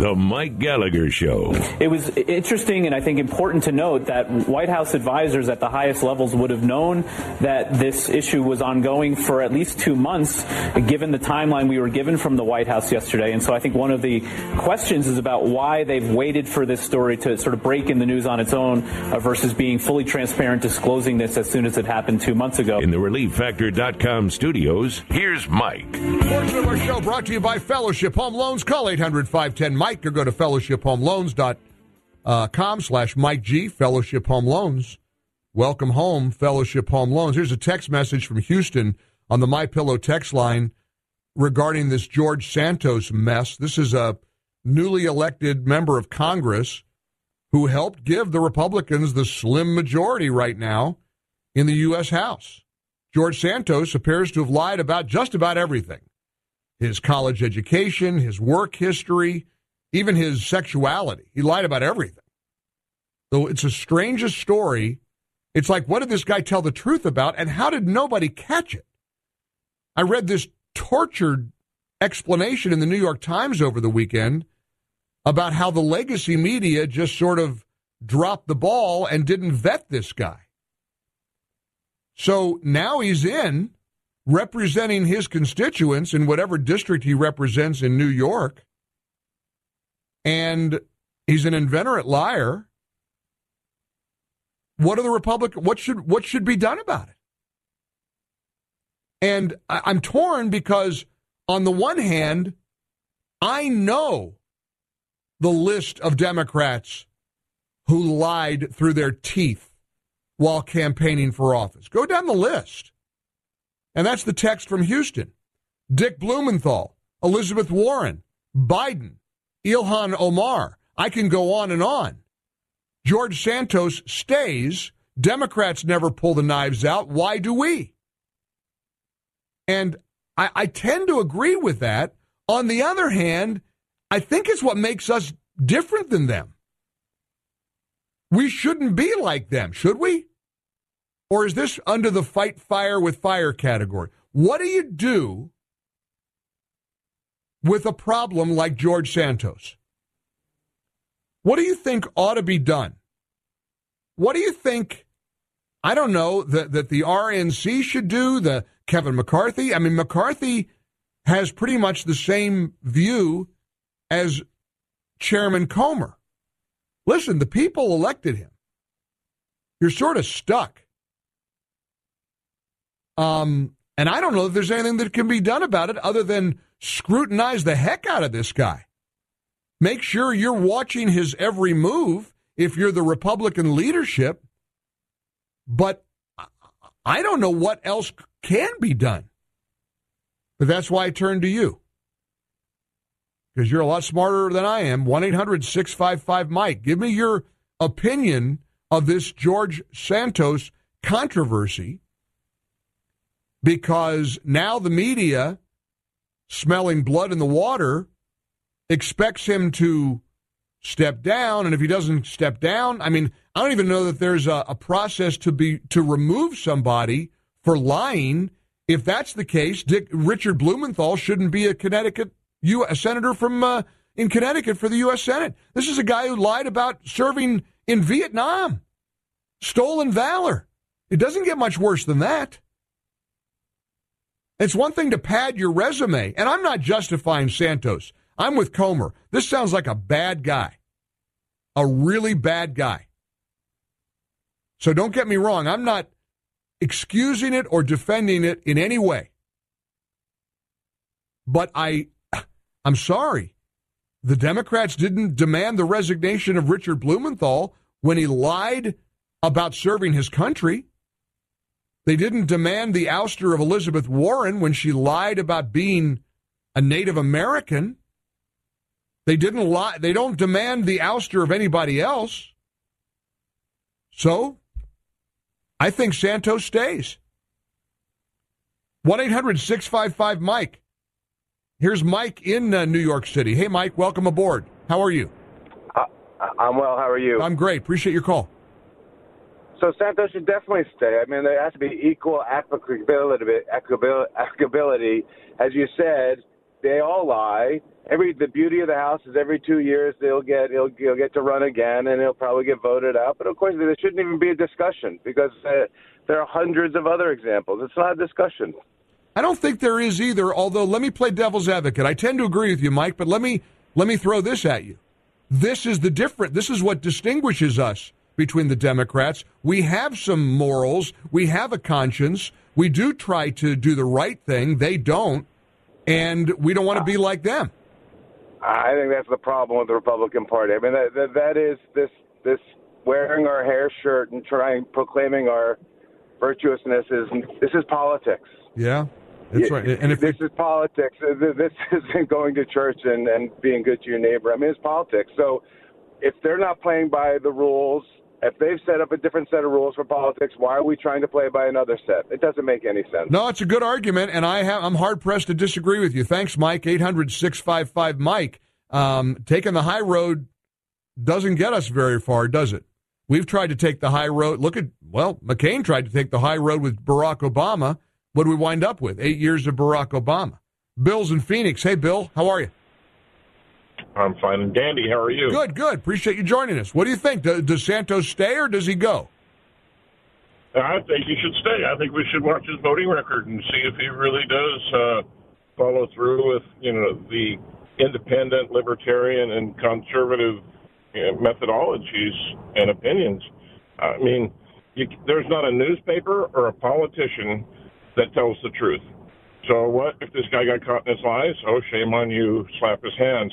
The Mike Gallagher Show. It was interesting and I think important to note that White House advisors at the highest levels would have known that this issue was ongoing for at least two months, given the timeline we were given from the White House yesterday. And so I think one of the questions is about why they've waited for this story to sort of break in the news on its own uh, versus being fully transparent, disclosing this as soon as it happened two months ago. In the ReliefFactor.com studios, here's Mike. Portion of our show brought to you by Fellowship Home Loans. Call 800 510 Mike or go to fellowshiphomeloans.com uh, slash Mike G. Fellowship Home Loans. Welcome home, Fellowship Home Loans. Here's a text message from Houston on the My Pillow text line regarding this George Santos mess. This is a newly elected member of Congress who helped give the Republicans the slim majority right now in the U.S. House. George Santos appears to have lied about just about everything his college education, his work history, even his sexuality. He lied about everything. So it's the strangest story. It's like, what did this guy tell the truth about, and how did nobody catch it? I read this tortured explanation in the New York Times over the weekend about how the legacy media just sort of dropped the ball and didn't vet this guy. So now he's in representing his constituents in whatever district he represents in New York and he's an inveterate liar. What are the Republican? What should what should be done about it? And I'm torn because on the one hand, I know the list of Democrats who lied through their teeth while campaigning for office. Go down the list. And that's the text from Houston. Dick Blumenthal, Elizabeth Warren, Biden, Ilhan Omar. I can go on and on. George Santos stays. Democrats never pull the knives out. Why do we? And I, I tend to agree with that. On the other hand, I think it's what makes us different than them. We shouldn't be like them, should we? Or is this under the fight fire with fire category? What do you do with a problem like George Santos? What do you think ought to be done? What do you think, I don't know, that, that the RNC should do, the Kevin McCarthy? I mean, McCarthy has pretty much the same view as Chairman Comer. Listen, the people elected him. You're sort of stuck. Um, and I don't know if there's anything that can be done about it other than scrutinize the heck out of this guy. Make sure you're watching his every move if you're the Republican leadership. But I don't know what else can be done. But that's why I turn to you. Because you're a lot smarter than I am. 1 800 655 Mike. Give me your opinion of this George Santos controversy. Because now the media smelling blood in the water expects him to step down. And if he doesn't step down i mean i don't even know that there's a, a, process to be to remove somebody for lying. If that's the case dick richard blumenthal shouldn't be a connecticut U, a senator from uh, in connecticut for the u.s senate. This is a guy who lied about serving in vietnam. Stolen valor. It doesn't get much worse than that it's one thing to pad your resume, and I'm not justifying Santos. I'm with Comer. This sounds like a bad guy, a really bad guy. So don't get me wrong. I'm not excusing it or defending it in any way. But I, I'm sorry. The Democrats didn't demand the resignation of Richard Blumenthal when he lied about serving his country. They didn't demand the ouster of Elizabeth Warren when she lied about being a Native American. They didn't lie. They don't demand the ouster of anybody else. So, I think Santos stays. 1 800 655 Mike. Here's Mike in uh, New York City. Hey, Mike, welcome aboard. How are you? Uh, I'm well. How are you? I'm great. Appreciate your call. So Santos should definitely stay. I mean, there has to be equal applicability. Applicability, as you said, they all lie. Every the beauty of the house is every two years they'll get he'll, he'll get to run again and he'll probably get voted out. But of course, there shouldn't even be a discussion because uh, there are hundreds of other examples. It's not a discussion. I don't think there is either. Although, let me play devil's advocate. I tend to agree with you, Mike. But let me let me throw this at you. This is the different. This is what distinguishes us between the Democrats. We have some morals. We have a conscience. We do try to do the right thing. They don't, and we don't want to be like them. I think that's the problem with the Republican Party. I mean, that, that, that is this this wearing our hair shirt and trying proclaiming our virtuousness is this is politics. Yeah. That's right. And if this is politics, uh, this isn't going to church and, and being good to your neighbor. I mean, it's politics. So if they're not playing by the rules, if they've set up a different set of rules for politics, why are we trying to play by another set? It doesn't make any sense. No, it's a good argument, and I have, I'm hard pressed to disagree with you. Thanks, Mike. 800 655 Mike. Um, taking the high road doesn't get us very far, does it? We've tried to take the high road. Look at, well, McCain tried to take the high road with Barack Obama. What do we wind up with? Eight years of Barack Obama. Bill's in Phoenix. Hey, Bill, how are you? I'm fine and dandy. How are you? Good, good. Appreciate you joining us. What do you think? Does, does Santos stay or does he go? I think he should stay. I think we should watch his voting record and see if he really does uh, follow through with you know the independent, libertarian, and conservative you know, methodologies and opinions. I mean, you, there's not a newspaper or a politician that tells the truth. So what if this guy got caught in his lies? Oh, shame on you. Slap his hands.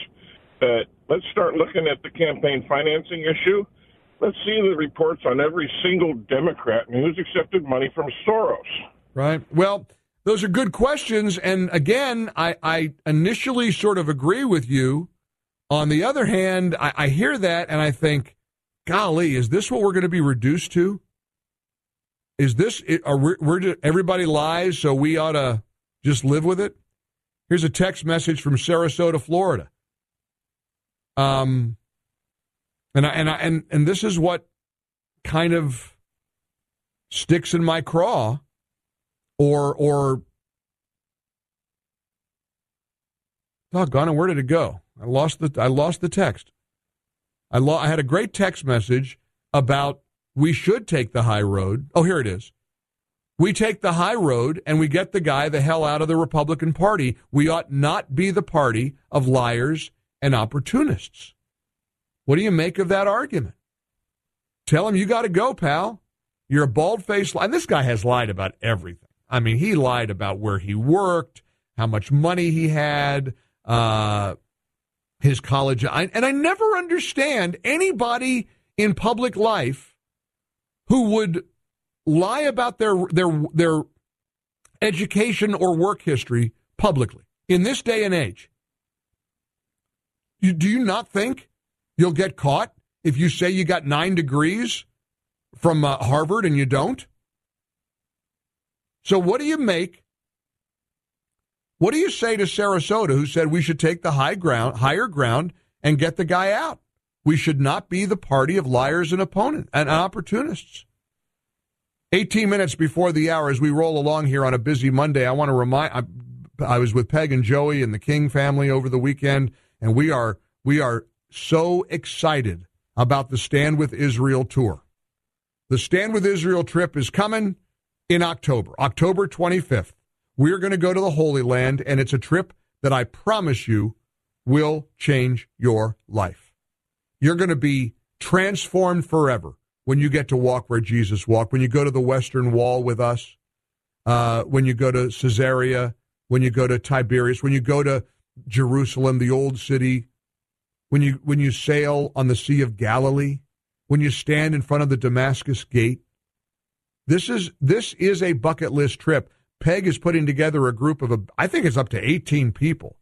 Let's start looking at the campaign financing issue. Let's see the reports on every single Democrat and who's accepted money from Soros. Right. Well, those are good questions. And again, I, I initially sort of agree with you. On the other hand, I, I hear that and I think, golly, is this what we're going to be reduced to? Is this, are we, we're just, everybody lies, so we ought to just live with it? Here's a text message from Sarasota, Florida. Um, and I, and I, and and this is what kind of sticks in my craw, or or doggone it, where did it go? I lost the I lost the text. I lo- I had a great text message about we should take the high road. Oh, here it is. We take the high road and we get the guy the hell out of the Republican Party. We ought not be the party of liars and opportunists. What do you make of that argument? Tell him you got to go, pal. You're a bald faced And this guy has lied about everything. I mean, he lied about where he worked, how much money he had, uh, his college. I, and I never understand anybody in public life who would lie about their their their education or work history publicly in this day and age. You, do you not think you'll get caught if you say you got nine degrees from uh, Harvard and you don't? So, what do you make? What do you say to Sarasota, who said we should take the high ground, higher ground, and get the guy out? We should not be the party of liars and opponent and opportunists. 18 minutes before the hour, as we roll along here on a busy Monday, I want to remind. I, I was with Peg and Joey and the King family over the weekend and we are we are so excited about the Stand with Israel tour. The Stand with Israel trip is coming in October, October 25th. We're going to go to the Holy Land, and it's a trip that I promise you will change your life. You're going to be transformed forever when you get to walk where Jesus walked, when you go to the Western Wall with us, uh, when you go to Caesarea, when you go to Tiberias, when you go to Jerusalem, the old city, when you when you sail on the Sea of Galilee, when you stand in front of the Damascus gate. This is this is a bucket list trip. Peg is putting together a group of a, I think it's up to 18 people.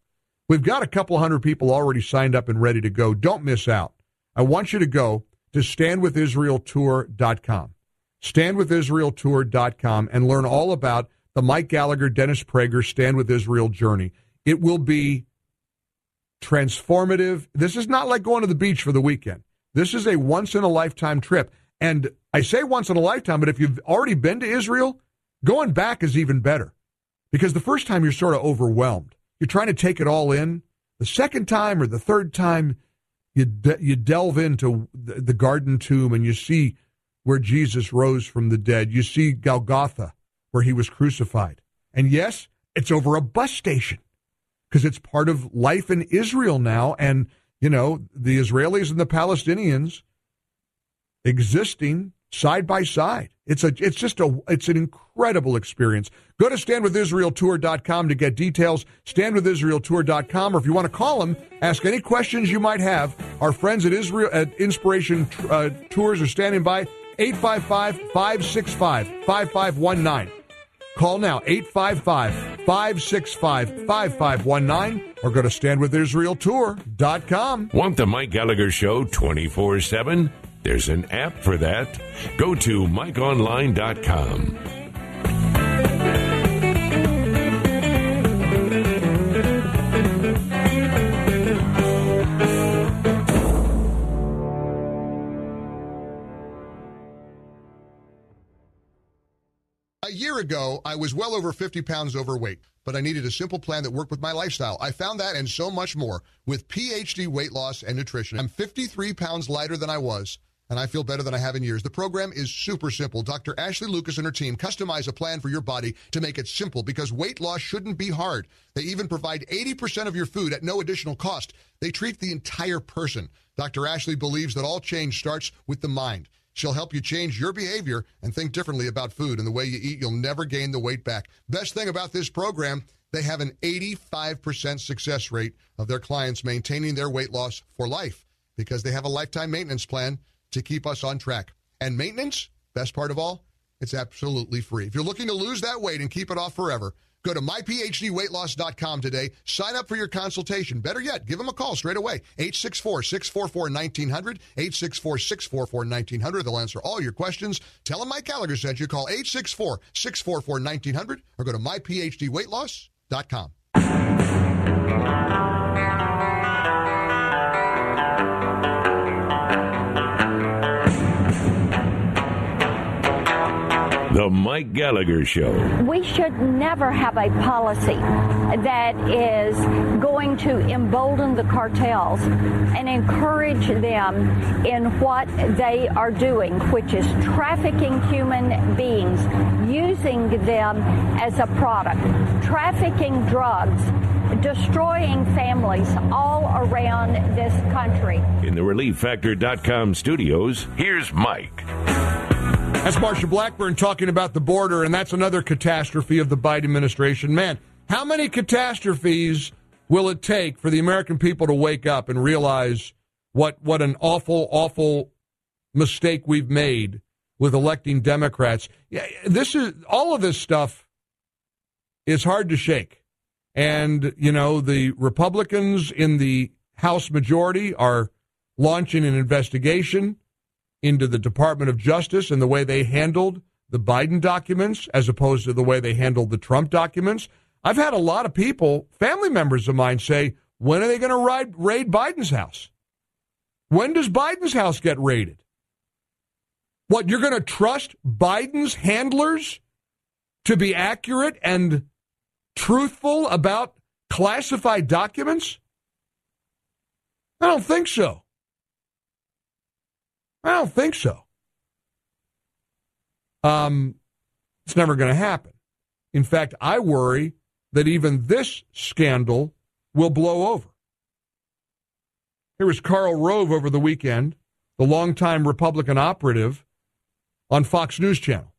We've got a couple hundred people already signed up and ready to go. Don't miss out. I want you to go to standwithisraeltour.com. Standwithisraeltour.com and learn all about the Mike Gallagher, Dennis Prager Stand with Israel journey. It will be transformative. This is not like going to the beach for the weekend. This is a once in a lifetime trip. And I say once in a lifetime, but if you've already been to Israel, going back is even better because the first time you're sort of overwhelmed. You're trying to take it all in. The second time or the third time, you de- you delve into the, the garden tomb and you see where Jesus rose from the dead. You see Golgotha, where he was crucified. And yes, it's over a bus station because it's part of life in Israel now. And, you know, the Israelis and the Palestinians existing side by side. It's a it's just a it's an incredible experience. Go to standwithisraeltour.com to get details. Standwithisraeltour.com or if you want to call them, ask any questions you might have. Our friends at Israel at Inspiration uh, Tours are standing by 855-565-5519. Call now 855-565-5519 or go to standwithisraeltour.com. Want the Mike Gallagher show 24/7? There's an app for that. Go to mikeonline.com. year ago, I was well over 50 pounds overweight, but I needed a simple plan that worked with my lifestyle. I found that and so much more with PhD weight loss and nutrition. I'm 53 pounds lighter than I was and I feel better than I have in years. The program is super simple. Dr. Ashley Lucas and her team customize a plan for your body to make it simple because weight loss shouldn't be hard. They even provide 80% of your food at no additional cost. They treat the entire person. Dr. Ashley believes that all change starts with the mind. She'll help you change your behavior and think differently about food and the way you eat. You'll never gain the weight back. Best thing about this program, they have an 85% success rate of their clients maintaining their weight loss for life because they have a lifetime maintenance plan to keep us on track. And maintenance, best part of all, it's absolutely free. If you're looking to lose that weight and keep it off forever, go to myphdweightloss.com today. Sign up for your consultation. Better yet, give them a call straight away. 864 644 1900. 864 644 1900. They'll answer all your questions. Tell them Mike Gallagher sent you. Call 864 644 1900 or go to myphdweightloss.com. The Mike Gallagher Show. We should never have a policy that is going to embolden the cartels and encourage them in what they are doing, which is trafficking human beings, using them as a product, trafficking drugs, destroying families all around this country. In the ReliefFactor.com studios, here's Mike. That's Marsha Blackburn talking about the border, and that's another catastrophe of the Biden administration. Man, how many catastrophes will it take for the American people to wake up and realize what what an awful, awful mistake we've made with electing Democrats? Yeah, this is all of this stuff is hard to shake. And, you know, the Republicans in the House majority are launching an investigation into the Department of Justice and the way they handled the Biden documents as opposed to the way they handled the Trump documents. I've had a lot of people, family members of mine, say, when are they going to raid Biden's house? When does Biden's house get raided? What, you're going to trust Biden's handlers to be accurate and truthful about classified documents? I don't think so. I don't think so. Um, it's never going to happen. In fact, I worry that even this scandal will blow over. Here was Karl Rove over the weekend, the longtime Republican operative on Fox News Channel.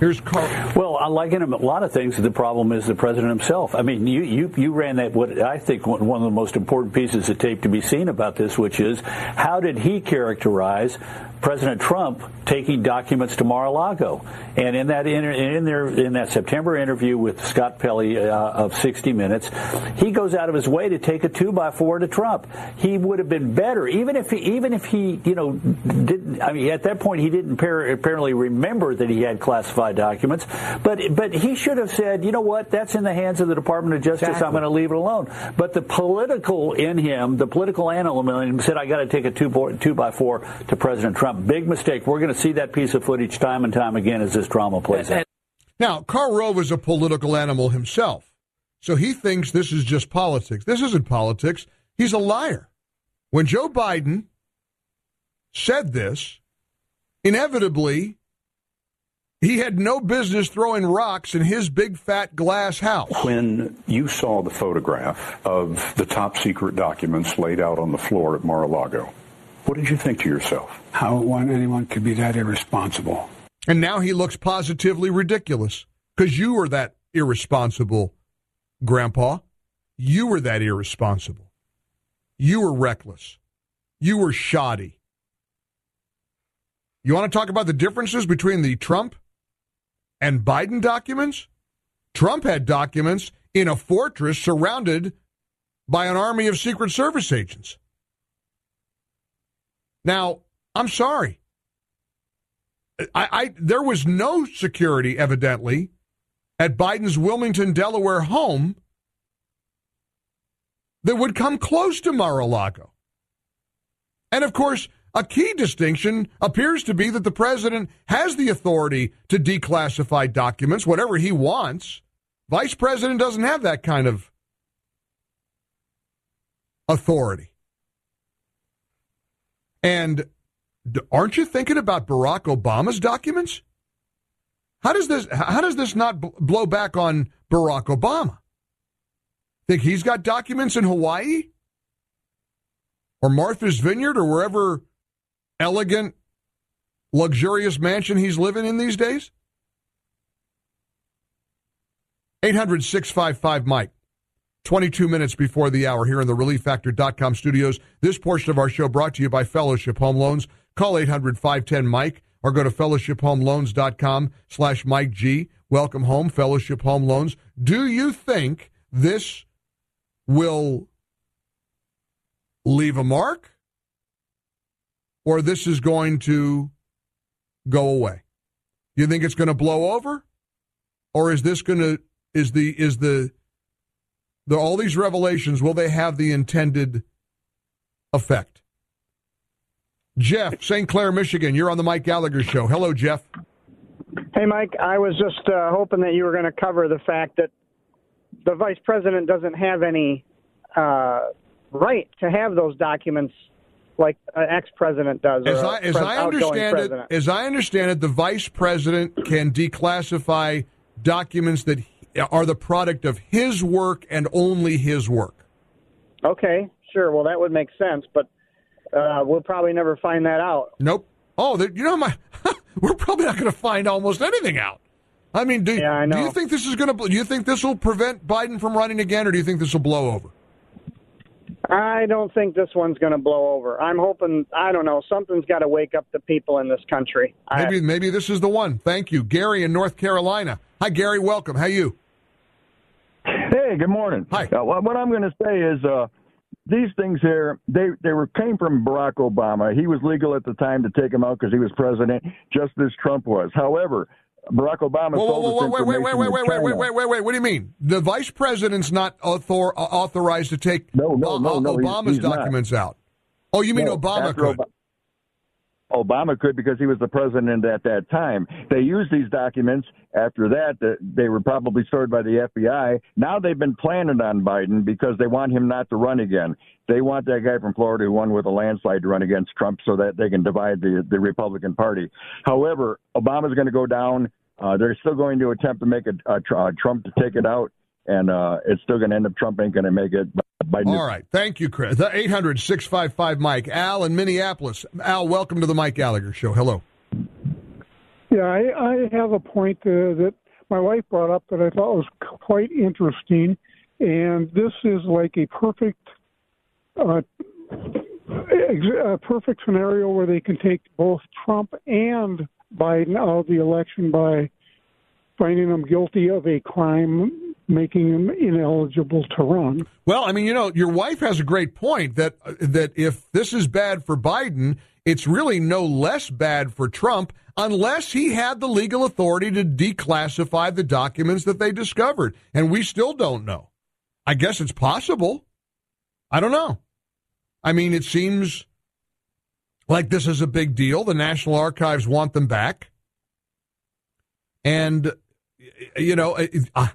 Here's Karl. Well, I liken him a lot of things. The problem is the president himself. I mean, you, you, you ran that, what I think one of the most important pieces of tape to be seen about this, which is how did he characterize President Trump taking documents to Mar-a-Lago. And in that inter- in there in that September interview with Scott Pelley uh, of 60 Minutes, he goes out of his way to take a two by four to Trump. He would have been better, even if he even if he you know didn't. I mean, at that point he didn't par- apparently remember that he had classified documents, but but he should have said, you know what, that's in the hands of the Department of Justice. Exactly. I'm going to leave it alone. But the political in him, the political animal in him, said, I got to take a two, two by four to President Trump. Trump. Big mistake. We're going to see that piece of footage time and time again as this drama plays out. Now, Karl Rove is a political animal himself, so he thinks this is just politics. This isn't politics. He's a liar. When Joe Biden said this, inevitably, he had no business throwing rocks in his big fat glass house. When you saw the photograph of the top secret documents laid out on the floor at Mar a Lago, what did you think to yourself? How one anyone could be that irresponsible? And now he looks positively ridiculous because you were that irresponsible, Grandpa. You were that irresponsible. You were reckless. You were shoddy. You want to talk about the differences between the Trump and Biden documents? Trump had documents in a fortress surrounded by an army of Secret Service agents. Now, I'm sorry. I, I, there was no security, evidently, at Biden's Wilmington, Delaware home that would come close to Mar-a-Lago. And of course, a key distinction appears to be that the president has the authority to declassify documents, whatever he wants. Vice president doesn't have that kind of authority. And aren't you thinking about Barack Obama's documents? How does this how does this not blow back on Barack Obama? Think he's got documents in Hawaii or Martha's Vineyard or wherever elegant luxurious mansion he's living in these days? 800 655 Mike. 22 minutes before the hour here in the ReliefFactor.com studios. This portion of our show brought to you by Fellowship Home Loans. Call 800 510 Mike or go to fellowshiphomeloans.com slash Mike G. Welcome home, Fellowship Home Loans. Do you think this will leave a mark or this is going to go away? You think it's going to blow over or is this going to is the is the the, all these revelations, will they have the intended effect? Jeff, St. Clair, Michigan, you're on the Mike Gallagher Show. Hello, Jeff. Hey, Mike. I was just uh, hoping that you were going to cover the fact that the vice president doesn't have any uh, right to have those documents like an ex-president does. As I, as I understand president. it, as I understand it, the vice president can declassify documents that are the product of his work and only his work. Okay, sure. Well, that would make sense, but uh, we'll probably never find that out. Nope. Oh, you know, my we're probably not going to find almost anything out. I mean, do, yeah, I do you think this is going to? Do you think this will prevent Biden from running again, or do you think this will blow over? I don't think this one's going to blow over. I'm hoping. I don't know. Something's got to wake up the people in this country. Maybe, I, maybe this is the one. Thank you, Gary in North Carolina. Hi, Gary. Welcome. How you? Hey, good morning. Hi. Uh, what I'm going to say is uh, these things here, they they were came from Barack Obama. He was legal at the time to take them out because he was president, just as Trump was. However, Barack Obama whoa, whoa, whoa, whoa, wait, wait, wait, wait, wait, wait, wait, wait, wait, wait. What do you mean? The vice president's not author, authorized to take no, no, no, no, Obama's he's, he's documents not. out. Oh, you mean Obama could? Obama, Obama could because he was the president at that time. They used these documents after that. They were probably stored by the FBI. Now they've been planning on Biden because they want him not to run again. They want that guy from Florida who won with a landslide to run against Trump so that they can divide the, the Republican Party. However, Obama's going to go down. Uh, they're still going to attempt to make a, a, a Trump to take it out, and uh, it's still going to end up Trump ain't going to make it. Biden All right. Thank you, Chris. The 800 655 Mike. Al in Minneapolis. Al, welcome to the Mike Gallagher Show. Hello. Yeah, I, I have a point uh, that my wife brought up that I thought was quite interesting, and this is like a perfect, uh, a perfect scenario where they can take both Trump and Biden out of the election by finding them guilty of a crime making him ineligible to run. Well, I mean, you know, your wife has a great point that uh, that if this is bad for Biden, it's really no less bad for Trump unless he had the legal authority to declassify the documents that they discovered. And we still don't know. I guess it's possible. I don't know. I mean, it seems like this is a big deal. The National Archives want them back. And, you know, I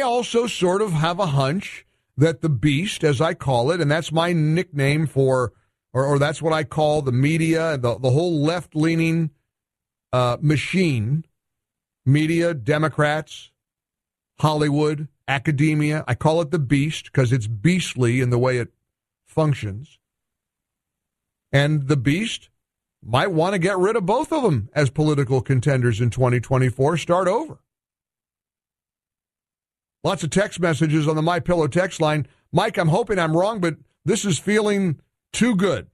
also sort of have a hunch that the beast, as I call it, and that's my nickname for, or, or that's what I call the media, the, the whole left leaning uh, machine, media, Democrats, Hollywood, academia. I call it the beast because it's beastly in the way it functions. And the beast might want to get rid of both of them as political contenders in 2024, start over. Lots of text messages on the My Pillow text line. Mike, I'm hoping I'm wrong, but this is feeling too good.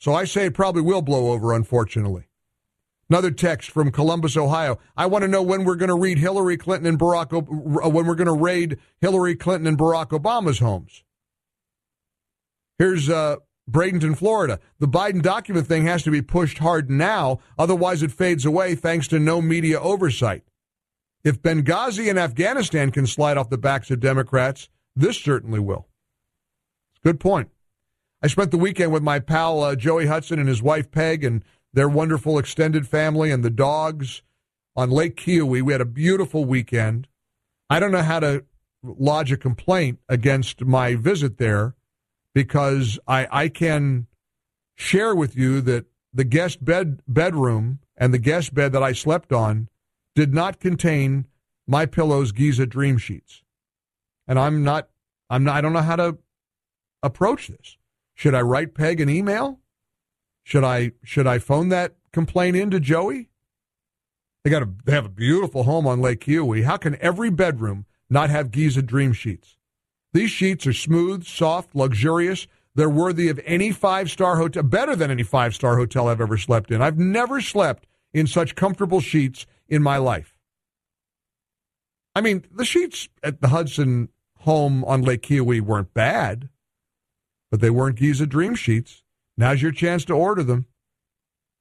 So I say it probably will blow over, unfortunately. Another text from Columbus, Ohio. I want to know when we're going to read Hillary Clinton and Barack, uh, when we're going to raid Hillary Clinton and Barack Obama's homes. Here's uh, Bradenton, Florida. The Biden document thing has to be pushed hard now, otherwise it fades away thanks to no media oversight. If Benghazi and Afghanistan can slide off the backs of Democrats, this certainly will. Good point. I spent the weekend with my pal uh, Joey Hudson and his wife Peg, and their wonderful extended family and the dogs on Lake Keowee. We had a beautiful weekend. I don't know how to lodge a complaint against my visit there because I, I can share with you that the guest bed bedroom and the guest bed that I slept on did not contain my pillow's Giza dream sheets. And I'm not I'm not I don't know how to approach this. Should I write Peg an email? Should I should I phone that complaint in to Joey? They got a they have a beautiful home on Lake Keowee. How can every bedroom not have Giza dream sheets? These sheets are smooth, soft, luxurious. They're worthy of any five star hotel, better than any five star hotel I've ever slept in. I've never slept in such comfortable sheets in my life. I mean, the sheets at the Hudson home on Lake Keowee weren't bad, but they weren't Giza Dream sheets. Now's your chance to order them.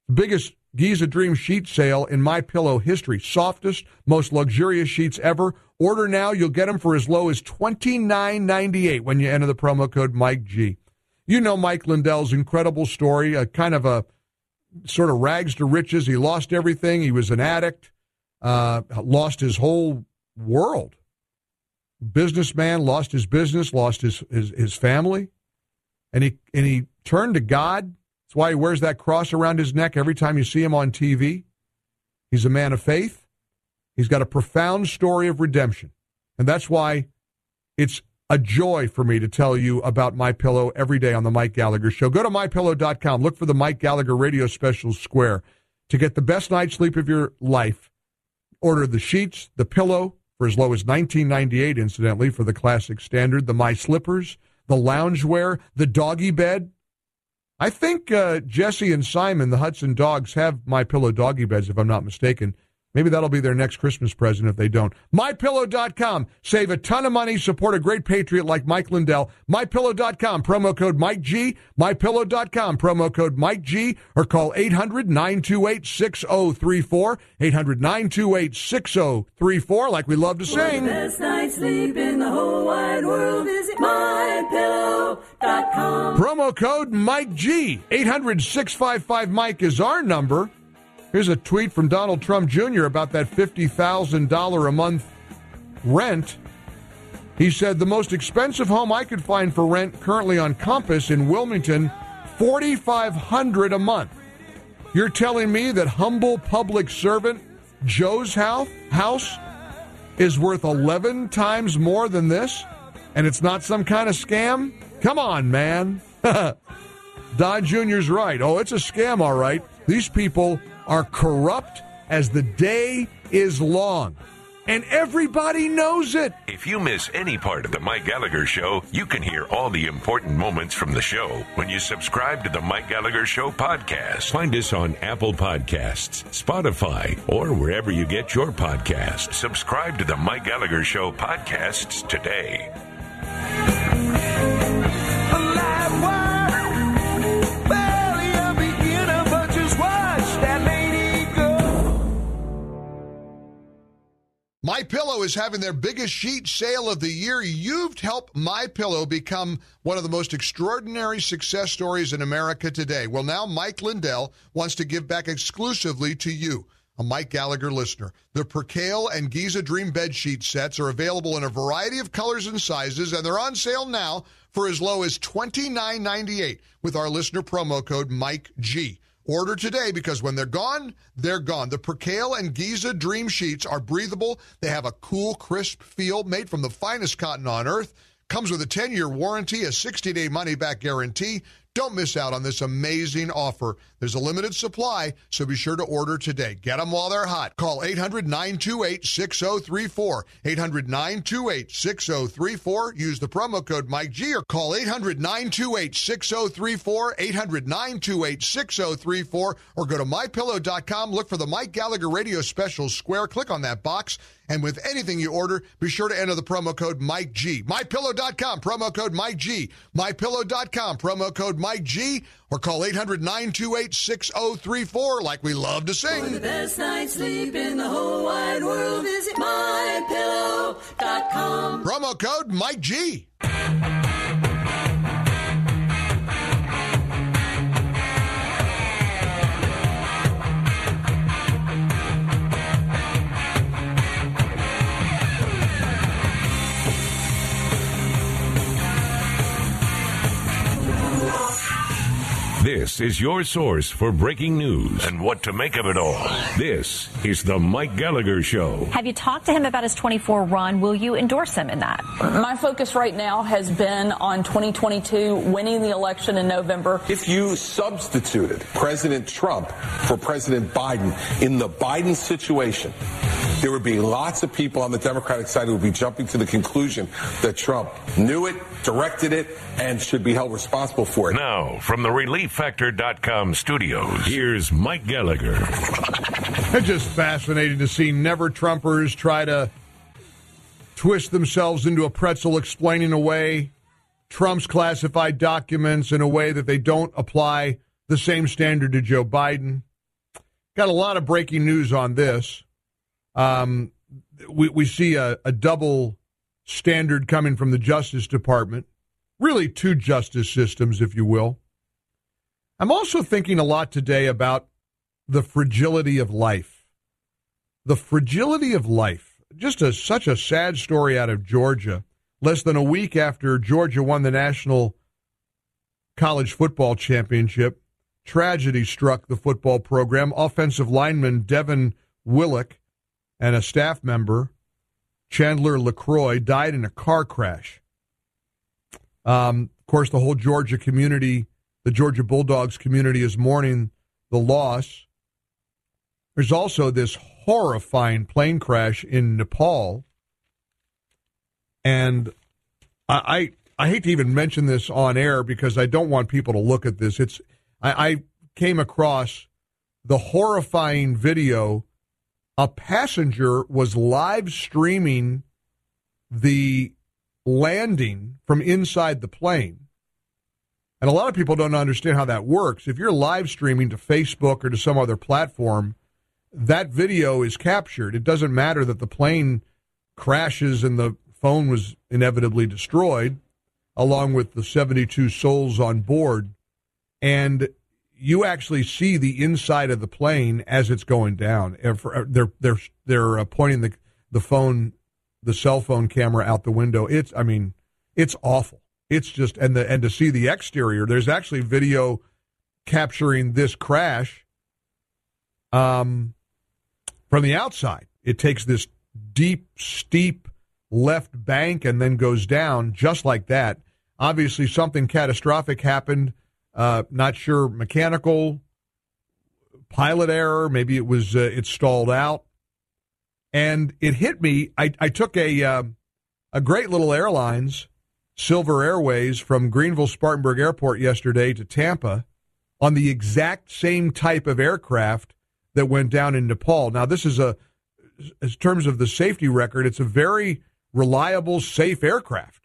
The biggest Giza Dream sheet sale in my pillow history. Softest, most luxurious sheets ever. Order now. You'll get them for as low as $29.98 when you enter the promo code Mike G. You know Mike Lindell's incredible story, a kind of a sort of rags to riches. He lost everything. He was an addict, uh, lost his whole world. Businessman, lost his business, lost his, his, his family and he and he turned to God. That's why he wears that cross around his neck every time you see him on TV. He's a man of faith. He's got a profound story of redemption. And that's why it's a joy for me to tell you about My Pillow every day on the Mike Gallagher show. Go to mypillow.com, look for the Mike Gallagher radio special square to get the best night's sleep of your life. Order the sheets, the pillow for as low as 19.98 incidentally for the classic standard, the My Slippers, the loungewear, the doggy bed. I think uh, Jesse and Simon, the Hudson dogs, have my pillow doggy beds, if I'm not mistaken. Maybe that'll be their next Christmas present if they don't. MyPillow.com. Save a ton of money. Support a great patriot like Mike Lindell. MyPillow.com. Promo code Mike G. MyPillow.com. Promo code Mike G. Or call 800 928 6034. 800 928 6034. Like we love to sing. Best night's sleep in the whole wide world. Visit MyPillow.com. Promo code Mike G. 800 655 Mike is our number. Here's a tweet from Donald Trump Jr. about that $50,000 a month rent. He said, The most expensive home I could find for rent currently on Compass in Wilmington, $4,500 a month. You're telling me that humble public servant Joe's house, is worth 11 times more than this? And it's not some kind of scam? Come on, man. Don Jr.'s right. Oh, it's a scam, all right. These people are corrupt as the day is long. And everybody knows it. If you miss any part of the Mike Gallagher Show, you can hear all the important moments from the show when you subscribe to the Mike Gallagher Show podcast. Find us on Apple Podcasts, Spotify, or wherever you get your podcasts. Subscribe to the Mike Gallagher Show podcasts today. My Pillow is having their biggest sheet sale of the year. You've helped My Pillow become one of the most extraordinary success stories in America today. Well, now Mike Lindell wants to give back exclusively to you, a Mike Gallagher listener. The Percale and Giza Dream bed sheet sets are available in a variety of colors and sizes, and they're on sale now for as low as $29.98 with our listener promo code Mike G. Order today because when they're gone, they're gone. The Percale and Giza Dream Sheets are breathable. They have a cool, crisp feel made from the finest cotton on earth. Comes with a 10 year warranty, a 60 day money back guarantee. Don't miss out on this amazing offer. There's a limited supply, so be sure to order today. Get them while they're hot. Call 800 928 6034. 800 928 6034. Use the promo code Mike G or call 800 928 6034. 800 928 6034. Or go to mypillow.com. Look for the Mike Gallagher Radio Special Square. Click on that box. And with anything you order, be sure to enter the promo code Mike G. MyPillow.com, promo code Mike G. MyPillow.com, promo code Mike G. Or call 800 928 6034 like we love to For sing. the best night's sleep in the whole wide world, visit mypillow.com. Promo code Mike G. is your source for breaking news and what to make of it all. This is the Mike Gallagher Show. Have you talked to him about his 24 run? Will you endorse him in that? My focus right now has been on 2022, winning the election in November. If you substituted President Trump for President Biden in the Biden situation, there would be lots of people on the Democratic side who would be jumping to the conclusion that Trump knew it, directed it, and should be held responsible for it. Now, from the ReliefFactor.com studios, here's Mike Gallagher. It's just fascinating to see never Trumpers try to twist themselves into a pretzel explaining away Trump's classified documents in a way that they don't apply the same standard to Joe Biden. Got a lot of breaking news on this. Um, we, we see a, a double standard coming from the Justice Department, really two justice systems, if you will. I'm also thinking a lot today about the fragility of life. The fragility of life. Just a, such a sad story out of Georgia. Less than a week after Georgia won the national college football championship, tragedy struck the football program. Offensive lineman Devin Willock and a staff member, Chandler LaCroix, died in a car crash. Um, of course, the whole Georgia community, the Georgia Bulldogs community, is mourning the loss. There's also this horrifying plane crash in Nepal. And I, I, I hate to even mention this on air because I don't want people to look at this. It's I, I came across the horrifying video. A passenger was live streaming the landing from inside the plane. And a lot of people don't understand how that works. If you're live streaming to Facebook or to some other platform, that video is captured. It doesn't matter that the plane crashes and the phone was inevitably destroyed, along with the 72 souls on board. And you actually see the inside of the plane as it's going down. They're they're they're uh, pointing the the phone, the cell phone camera out the window. It's I mean, it's awful. It's just and the and to see the exterior. There's actually video capturing this crash. Um, from the outside, it takes this deep, steep left bank and then goes down just like that. Obviously, something catastrophic happened. Uh, not sure mechanical pilot error. Maybe it was uh, it stalled out, and it hit me. I, I took a uh, a great little airlines, Silver Airways, from Greenville Spartanburg Airport yesterday to Tampa, on the exact same type of aircraft that went down in Nepal. Now, this is a, in terms of the safety record, it's a very reliable, safe aircraft.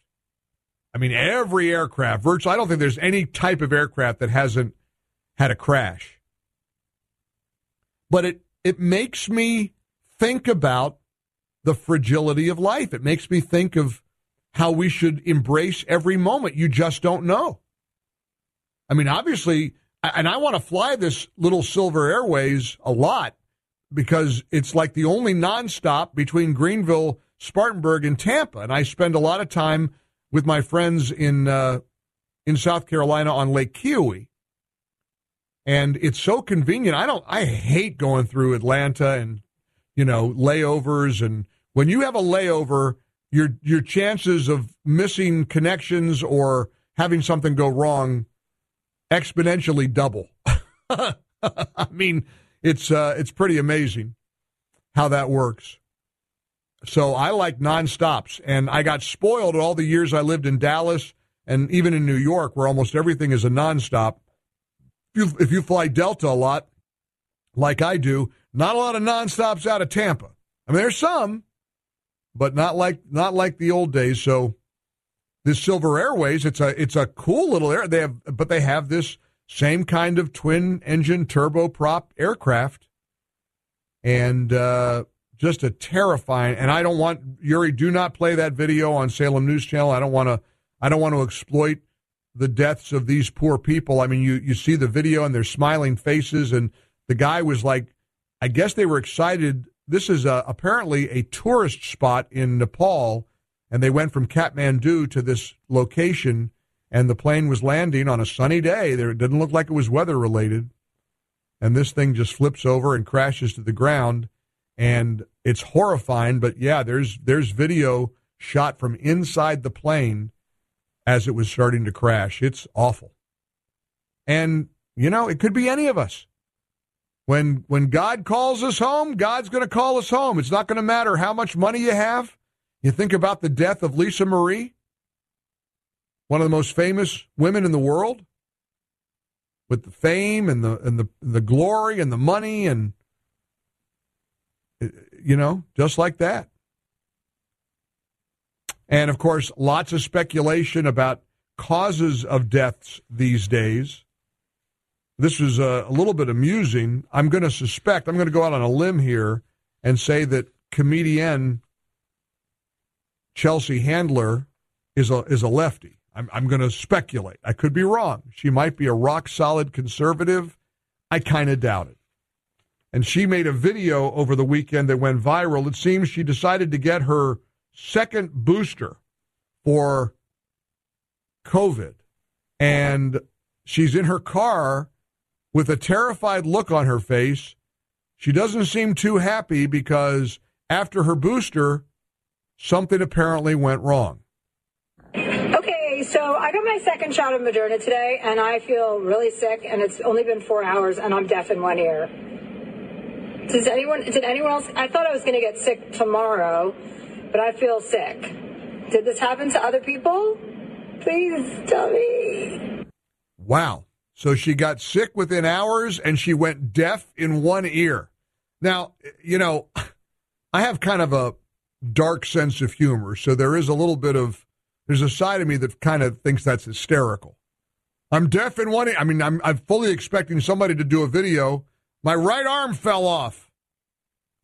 I mean, every aircraft, virtually, I don't think there's any type of aircraft that hasn't had a crash. But it, it makes me think about the fragility of life. It makes me think of how we should embrace every moment. You just don't know. I mean, obviously, and I want to fly this little Silver Airways a lot because it's like the only nonstop between Greenville, Spartanburg, and Tampa. And I spend a lot of time with my friends in uh, in South Carolina on Lake Keowee, and it's so convenient. I don't. I hate going through Atlanta and you know layovers, and when you have a layover, your your chances of missing connections or having something go wrong exponentially double. I mean, it's uh, it's pretty amazing how that works. So I like nonstops, and I got spoiled all the years I lived in Dallas and even in New York, where almost everything is a nonstop. If you, if you fly Delta a lot, like I do, not a lot of nonstops out of Tampa. I mean, there's some, but not like not like the old days. So this Silver Airways, it's a it's a cool little air. They have, but they have this same kind of twin engine turboprop aircraft, and uh, just a terrifying. And I don't want Yuri. Do not play that video on Salem News Channel. I don't want to. I don't want to exploit the deaths of these poor people. I mean, you you see the video and their smiling faces, and the guy was like, I guess they were excited. This is a, apparently a tourist spot in Nepal and they went from Kathmandu to this location, and the plane was landing on a sunny day. There, it didn't look like it was weather related, and this thing just flips over and crashes to the ground, and it's horrifying. But yeah, there's there's video shot from inside the plane as it was starting to crash. It's awful, and you know it could be any of us. When when God calls us home, God's going to call us home. It's not going to matter how much money you have. You think about the death of Lisa Marie, one of the most famous women in the world, with the fame and the and the the glory and the money and you know, just like that. And of course, lots of speculation about causes of deaths these days. This is a, uh, a little bit amusing. I'm going to suspect, I'm going to go out on a limb here and say that comedian Chelsea Handler is a is a lefty. I'm, I'm going to speculate. I could be wrong. She might be a rock solid conservative. I kind of doubt it. And she made a video over the weekend that went viral. It seems she decided to get her second booster for COVID. And she's in her car with a terrified look on her face. She doesn't seem too happy because after her booster, something apparently went wrong. Okay, so I got my second shot of Moderna today, and I feel really sick, and it's only been four hours, and I'm deaf in one ear. Does anyone? Did anyone else? I thought I was going to get sick tomorrow, but I feel sick. Did this happen to other people? Please tell me. Wow. So she got sick within hours, and she went deaf in one ear. Now, you know, I have kind of a dark sense of humor. So there is a little bit of there's a side of me that kind of thinks that's hysterical. I'm deaf in one. I mean, I'm I'm fully expecting somebody to do a video. My right arm fell off.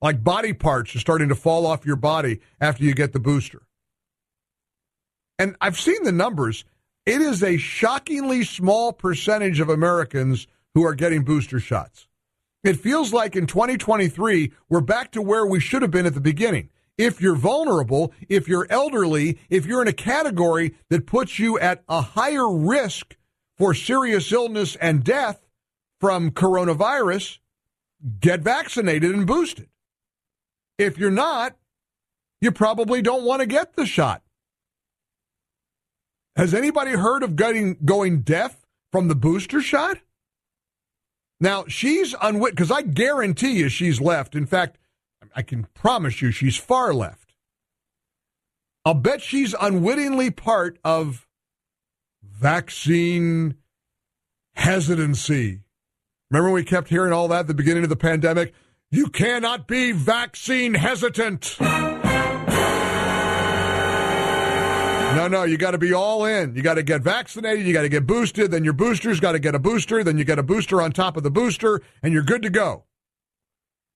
Like body parts are starting to fall off your body after you get the booster. And I've seen the numbers. It is a shockingly small percentage of Americans who are getting booster shots. It feels like in 2023, we're back to where we should have been at the beginning if you're vulnerable, if you're elderly, if you're in a category that puts you at a higher risk for serious illness and death from coronavirus, get vaccinated and boosted. If you're not, you probably don't want to get the shot. Has anybody heard of getting going deaf from the booster shot? Now, she's unwit because I guarantee you she's left. In fact, I can promise you she's far left. I'll bet she's unwittingly part of vaccine hesitancy. Remember we kept hearing all that at the beginning of the pandemic? You cannot be vaccine hesitant. No, no, you got to be all in. You got to get vaccinated, you got to get boosted, then your booster's got to get a booster, then you get a booster on top of the booster, and you're good to go.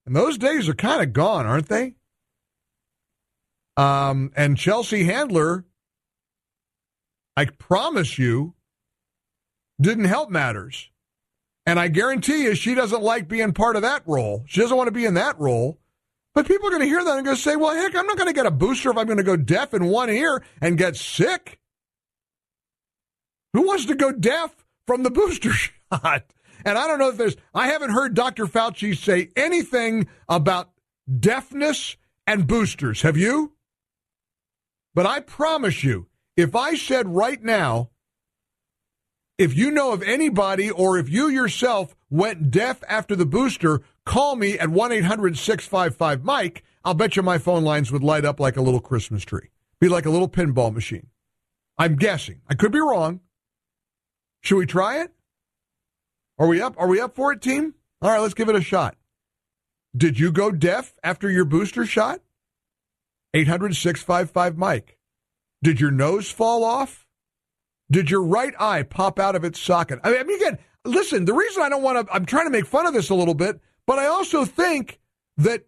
And those days are kind of gone, aren't they? Um, and Chelsea Handler, I promise you, didn't help matters. And I guarantee you, she doesn't like being part of that role. She doesn't want to be in that role. But people are going to hear that and going to say, well, heck, I'm not going to get a booster if I'm going to go deaf in one ear and get sick. Who wants to go deaf from the booster shot? And I don't know if there's, I haven't heard Dr. Fauci say anything about deafness and boosters. Have you? But I promise you, if I said right now, if you know of anybody or if you yourself went deaf after the booster, Call me at 1 800 655 Mike. I'll bet you my phone lines would light up like a little Christmas tree, be like a little pinball machine. I'm guessing. I could be wrong. Should we try it? Are we up? Are we up for it, team? All right, let's give it a shot. Did you go deaf after your booster shot? 800 655 Mike. Did your nose fall off? Did your right eye pop out of its socket? I mean, again, listen, the reason I don't want to, I'm trying to make fun of this a little bit but I also think that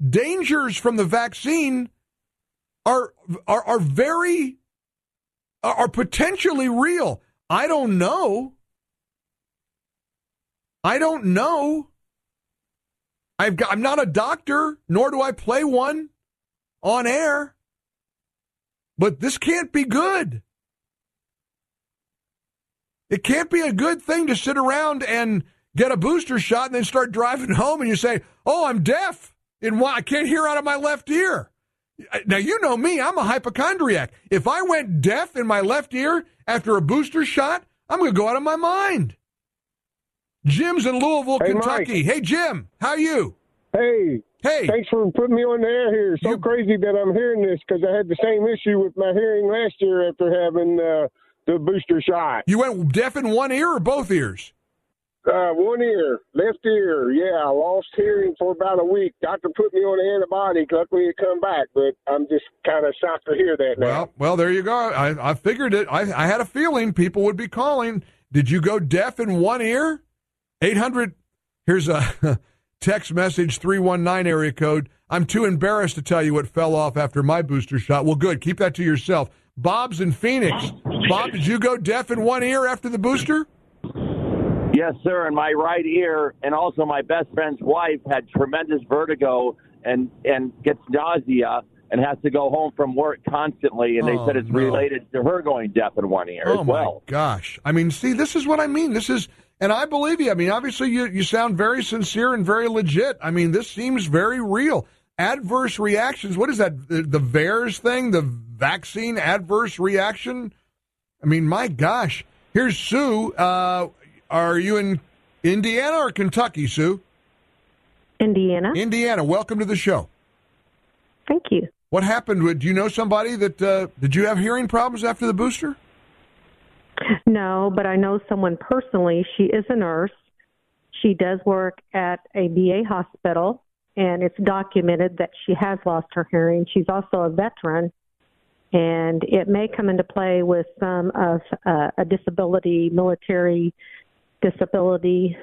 dangers from the vaccine are are, are very are potentially real. I don't know. I don't know. I've got, I'm not a doctor, nor do I play one on air. But this can't be good. It can't be a good thing to sit around and get a booster shot, and then start driving home, and you say, "Oh, I'm deaf. and why I can't hear out of my left ear." Now you know me; I'm a hypochondriac. If I went deaf in my left ear after a booster shot, I'm going to go out of my mind. Jim's in Louisville, hey, Kentucky. Mike. Hey, Jim, how are you? Hey. Hey. Thanks for putting me on the air here. So crazy that I'm hearing this because I had the same issue with my hearing last year after having uh, the booster shot. You went deaf in one ear or both ears? Uh, one ear, left ear. Yeah, I lost hearing for about a week. Doctor put me on an antibiotic. Luckily, it come back, but I'm just kind of shocked to hear that now. Well, well, there you go. I, I figured it. I, I had a feeling people would be calling. Did you go deaf in one ear? 800. Here's a text message 319 area code. I'm too embarrassed to tell you what fell off after my booster shot. Well, good. Keep that to yourself. Bob's in Phoenix. Bob, did you go deaf in one ear after the booster? Yes, sir. And my right ear, and also my best friend's wife had tremendous vertigo and and gets nausea and has to go home from work constantly. And they Oh, said it's no. related to her going deaf in one ear Oh as well. my gosh! I mean, see, this is what I mean. This is, and I believe you. I mean, obviously, you you sound very sincere and very legit. I mean, this seems very real. Adverse reactions. What is that? The, the VAERS thing, the vaccine adverse reaction. I mean, my gosh. Here's Sue. Uh, are you in Indiana or Kentucky, Sue? Indiana. Indiana. Welcome to the show. Thank you. What happened? Do you know somebody that uh, did you have hearing problems after the booster? No, but I know someone personally. She is a nurse. She does work at a VA hospital, and it's documented that she has lost her hearing. She's also a veteran, and it may come into play with some of uh, a disability, military disability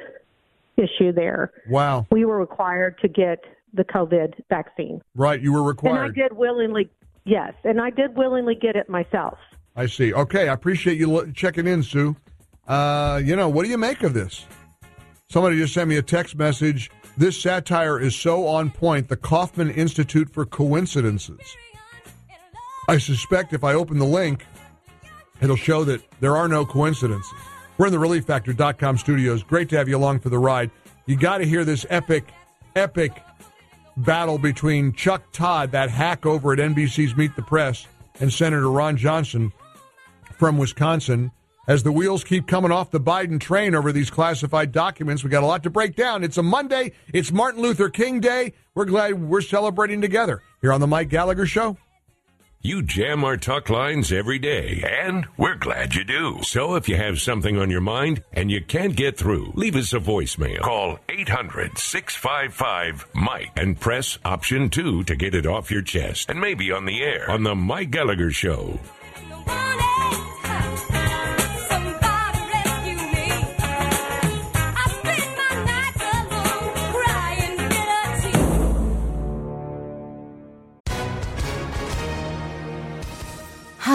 issue there. Wow. We were required to get the COVID vaccine. Right, you were required. And I did willingly, yes, and I did willingly get it myself. I see. Okay, I appreciate you checking in, Sue. Uh, you know, what do you make of this? Somebody just sent me a text message. This satire is so on point. The Kaufman Institute for Coincidences. I suspect if I open the link, it'll show that there are no coincidences. We're in the ReliefFactor.com studios. Great to have you along for the ride. You got to hear this epic, epic battle between Chuck Todd, that hack over at NBC's Meet the Press, and Senator Ron Johnson from Wisconsin. As the wheels keep coming off the Biden train over these classified documents. We got a lot to break down. It's a Monday. It's Martin Luther King Day. We're glad we're celebrating together here on the Mike Gallagher Show. You jam our talk lines every day, and we're glad you do. So if you have something on your mind and you can't get through, leave us a voicemail. Call 800 655 Mike and press option 2 to get it off your chest and maybe on the air on The Mike Gallagher Show.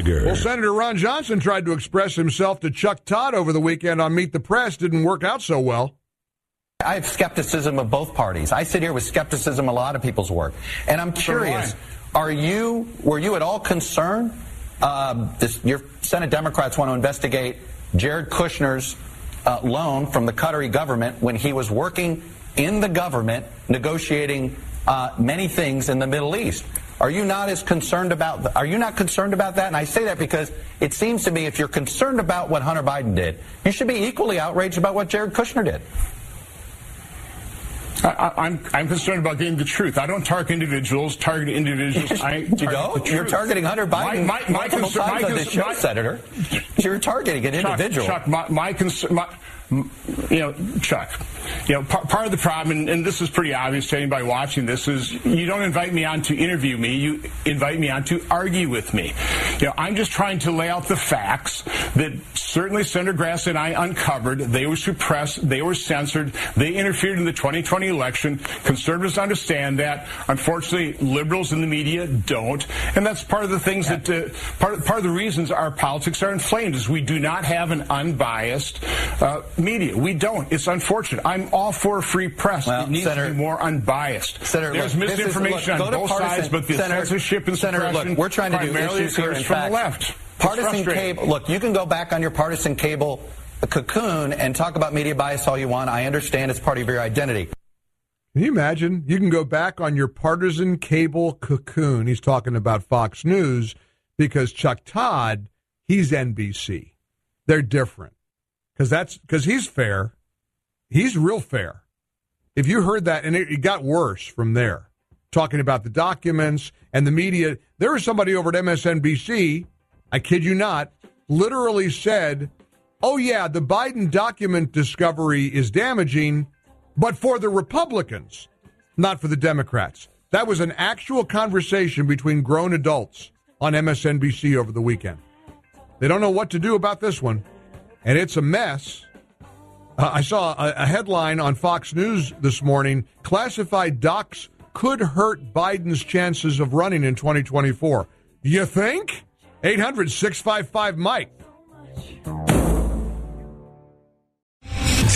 Gallagher. Well, Senator Ron Johnson tried to express himself to Chuck Todd over the weekend on Meet the Press. Didn't work out so well. I have skepticism of both parties. I sit here with skepticism a lot of people's work, and I'm curious: Are you were you at all concerned? Um, this, your Senate Democrats want to investigate Jared Kushner's uh, loan from the Qatari government when he was working in the government negotiating uh, many things in the Middle East. Are you not as concerned about? Are you not concerned about that? And I say that because it seems to me if you're concerned about what Hunter Biden did, you should be equally outraged about what Jared Kushner did. I, I'm I'm concerned about getting the truth. I don't target individuals. Target individuals. I you target don't. You're targeting Hunter Biden My, my, my concern, my concern- show, Senator. You're targeting an Chuck, individual. Chuck, my, my concern, my, you know, Chuck, you know, part, part of the problem, and, and this is pretty obvious to anybody watching this, is you don't invite me on to interview me. You invite me on to argue with me. You know, I'm just trying to lay out the facts that certainly Senator Grassley and I uncovered. They were suppressed. They were censored. They interfered in the 2020 election. Conservatives understand that. Unfortunately, liberals in the media don't, and that's part of the things that uh, part part of the reasons our politics are inflamed is we do not have an unbiased uh, media. We don't. It's unfortunate. I'm all for a free press. Well, it needs Senator- to be more unbiased. Senator, There's look, this is- misinformation look, on go both partisan- sides, but the Senator- censorship and Senator, suppression look, we're trying to do primarily issues here occurs and from facts. the left. Partisan cable. Look, you can go back on your partisan cable cocoon and talk about media bias all you want. I understand it's part of your identity. Can you imagine? You can go back on your partisan cable cocoon. He's talking about Fox News because Chuck Todd, he's NBC. They're different because that's because he's fair. He's real fair. If you heard that, and it, it got worse from there, talking about the documents and the media. There was somebody over at MSNBC. I kid you not, literally said, "Oh yeah, the Biden document discovery is damaging." but for the Republicans, not for the Democrats. That was an actual conversation between grown adults on MSNBC over the weekend. They don't know what to do about this one, and it's a mess. Uh, I saw a, a headline on Fox News this morning classified docs could hurt Biden's chances of running in 2024. You think? 800 655 Mike.